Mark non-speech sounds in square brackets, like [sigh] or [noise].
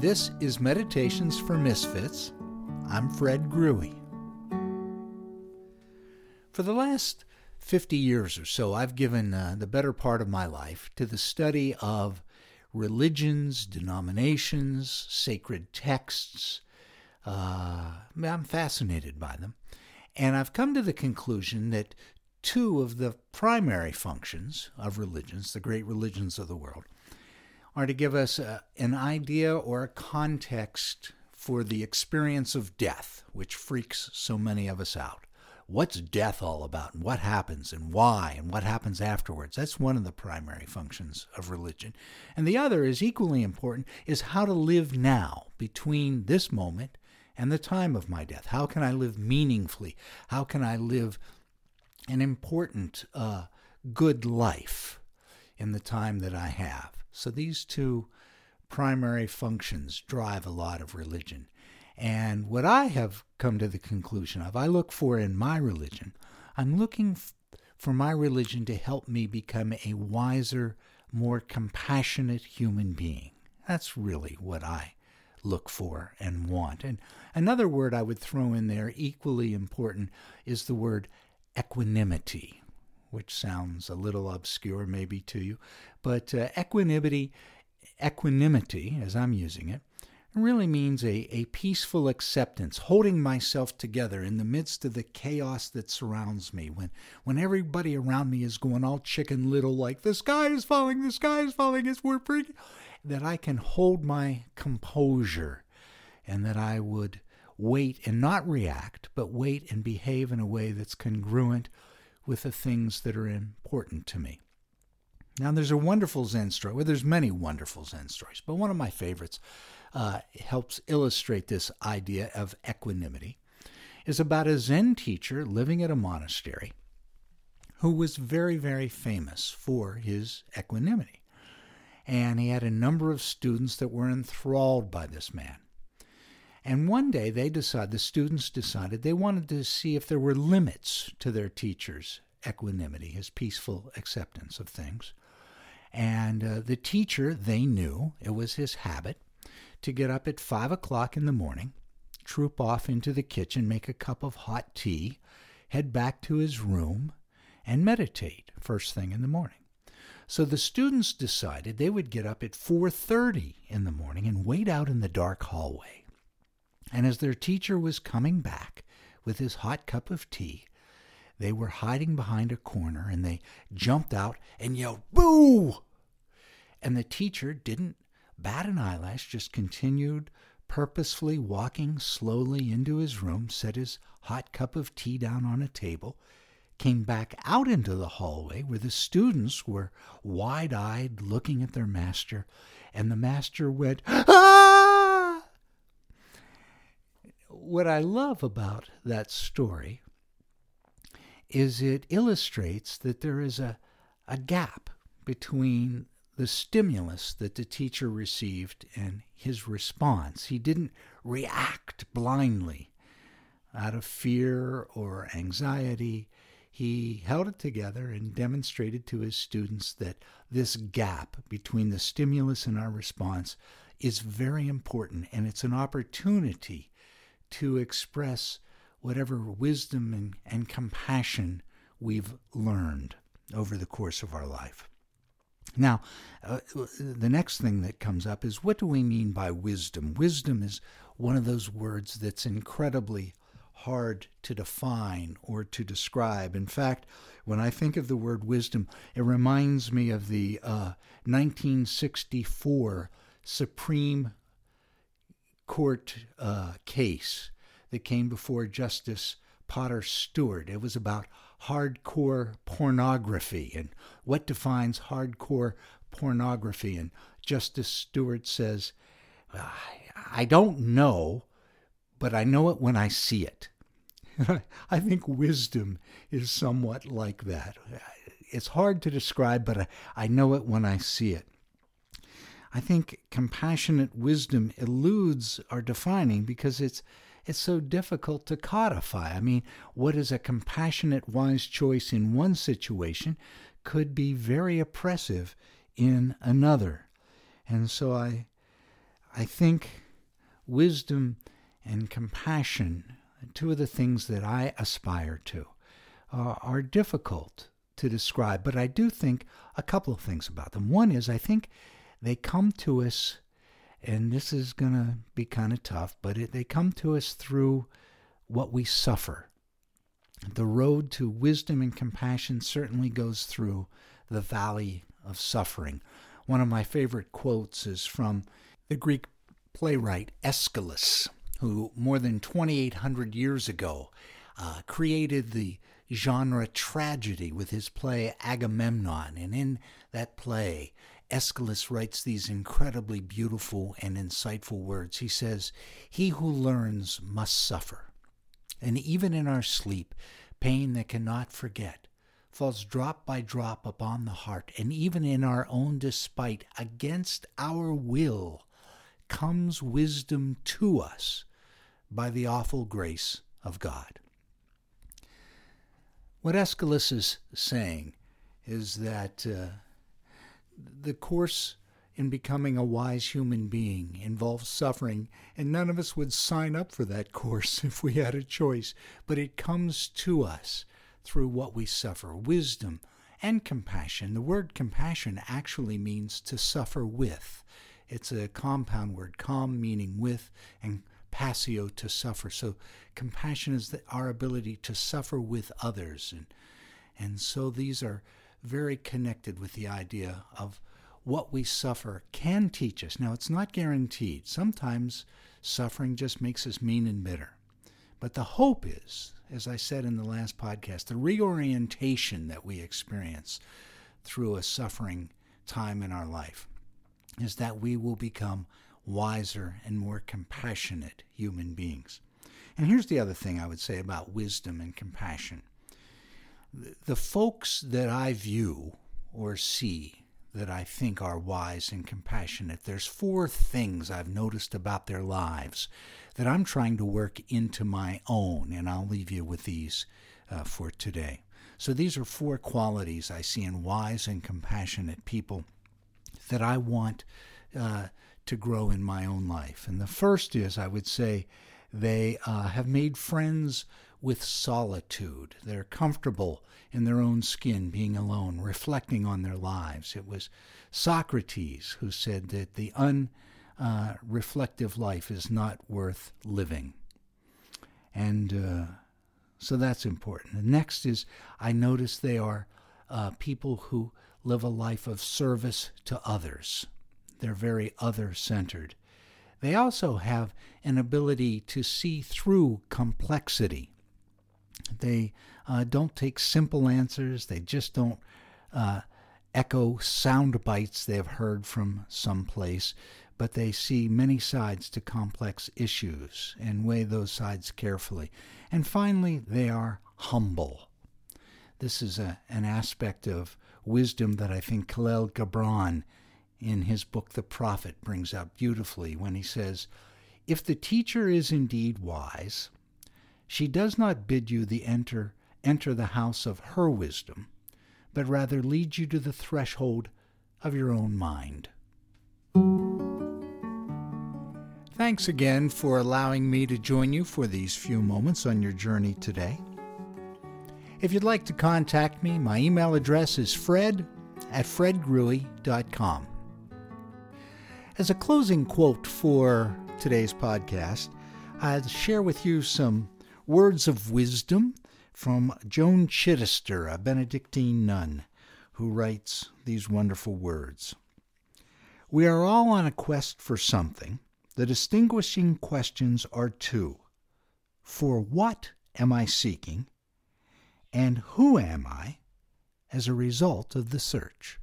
This is Meditations for Misfits. I'm Fred Grewe. For the last 50 years or so, I've given uh, the better part of my life to the study of religions, denominations, sacred texts. Uh, I'm fascinated by them. And I've come to the conclusion that two of the primary functions of religions, the great religions of the world, are to give us a, an idea or a context for the experience of death, which freaks so many of us out. What's death all about, and what happens, and why, and what happens afterwards? That's one of the primary functions of religion. And the other is equally important is how to live now between this moment and the time of my death. How can I live meaningfully? How can I live an important, uh, good life in the time that I have? So these two primary functions drive a lot of religion. And what I have come to the conclusion of, I look for in my religion, I'm looking for my religion to help me become a wiser, more compassionate human being. That's really what I look for and want. And another word I would throw in there, equally important, is the word equanimity which sounds a little obscure maybe to you, but uh, equanimity, equanimity, as I'm using it, really means a, a peaceful acceptance, holding myself together in the midst of the chaos that surrounds me. When when everybody around me is going all chicken little, like the sky is falling, the sky is falling, it's we're freaking, that I can hold my composure, and that I would wait and not react, but wait and behave in a way that's congruent with the things that are important to me. Now, there's a wonderful Zen story. Well, there's many wonderful Zen stories, but one of my favorites uh, helps illustrate this idea of equanimity. Is about a Zen teacher living at a monastery who was very, very famous for his equanimity. And he had a number of students that were enthralled by this man. And one day they decided, the students decided they wanted to see if there were limits to their teacher's equanimity, his peaceful acceptance of things. And uh, the teacher, they knew it was his habit to get up at five o'clock in the morning, troop off into the kitchen, make a cup of hot tea, head back to his room, and meditate first thing in the morning. So the students decided they would get up at 4:30 in the morning and wait out in the dark hallway and as their teacher was coming back with his hot cup of tea, they were hiding behind a corner and they jumped out and yelled, Boo! And the teacher didn't bat an eyelash, just continued purposefully walking slowly into his room, set his hot cup of tea down on a table, came back out into the hallway where the students were wide eyed looking at their master, and the master went, Ah! What I love about that story is it illustrates that there is a, a gap between the stimulus that the teacher received and his response. He didn't react blindly out of fear or anxiety. He held it together and demonstrated to his students that this gap between the stimulus and our response is very important and it's an opportunity to express whatever wisdom and, and compassion we've learned over the course of our life. Now, uh, the next thing that comes up is what do we mean by wisdom? Wisdom is one of those words that's incredibly hard to define or to describe. In fact, when I think of the word wisdom, it reminds me of the uh, 1964 Supreme court uh, case that came before Justice Potter Stewart. It was about hardcore pornography and what defines hardcore pornography. And Justice Stewart says, I don't know, but I know it when I see it. [laughs] I think wisdom is somewhat like that. It's hard to describe, but I, I know it when I see it. I think compassionate wisdom eludes our defining because it's it's so difficult to codify. I mean, what is a compassionate, wise choice in one situation could be very oppressive in another. And so I I think wisdom and compassion, two of the things that I aspire to, uh, are difficult to describe, but I do think a couple of things about them. One is I think they come to us, and this is going to be kind of tough, but it, they come to us through what we suffer. The road to wisdom and compassion certainly goes through the valley of suffering. One of my favorite quotes is from the Greek playwright Aeschylus, who more than 2,800 years ago uh, created the genre tragedy with his play Agamemnon. And in that play, Aeschylus writes these incredibly beautiful and insightful words. He says, He who learns must suffer. And even in our sleep, pain that cannot forget falls drop by drop upon the heart, and even in our own despite, against our will, comes wisdom to us by the awful grace of God. What Aeschylus is saying is that uh, the course in becoming a wise human being involves suffering, and none of us would sign up for that [laughs] course if we had a choice. But it comes to us through what we suffer wisdom and compassion. The word compassion actually means to suffer with. It's a compound word, com meaning with, and passio to suffer. So compassion is the, our ability to suffer with others. And, and so these are very connected with the idea of what we suffer can teach us. Now, it's not guaranteed. Sometimes suffering just makes us mean and bitter. But the hope is, as I said in the last podcast, the reorientation that we experience through a suffering time in our life is that we will become wiser, and more compassionate human beings. And here's the other thing I would say about wisdom and compassion the folks that I view or see that I think are wise and compassionate, there's four things I've noticed about their lives that I'm trying to work into my own, and I'll leave you with these uh, for today. So, these are four qualities I see in wise and compassionate people that I want uh, to grow in my own life. And the first is, I would say, they uh, have made friends with solitude. They're comfortable in their own skin, being alone, reflecting on their lives. It was Socrates who said that the unreflective uh, life is not worth living. And uh, so that's important. The next is I notice they are uh, people who live a life of service to others. They're very other centered. They also have an ability to see through complexity. They uh, don't take simple answers, they just don't uh, echo sound bites they have heard from someplace, but they see many sides to complex issues and weigh those sides carefully. And finally, they are humble. This is a, an aspect of wisdom that I think Kahlil Gibran in his book The Prophet brings out beautifully when he says, If the teacher is indeed wise, she does not bid you the enter enter the house of her wisdom, but rather leads you to the threshold of your own mind. Thanks again for allowing me to join you for these few moments on your journey today. If you'd like to contact me, my email address is fred at fredgrewe.com. As a closing quote for today's podcast, I'll share with you some words of wisdom from Joan Chittister, a Benedictine nun, who writes these wonderful words We are all on a quest for something. The distinguishing questions are two For what am I seeking? And who am I as a result of the search?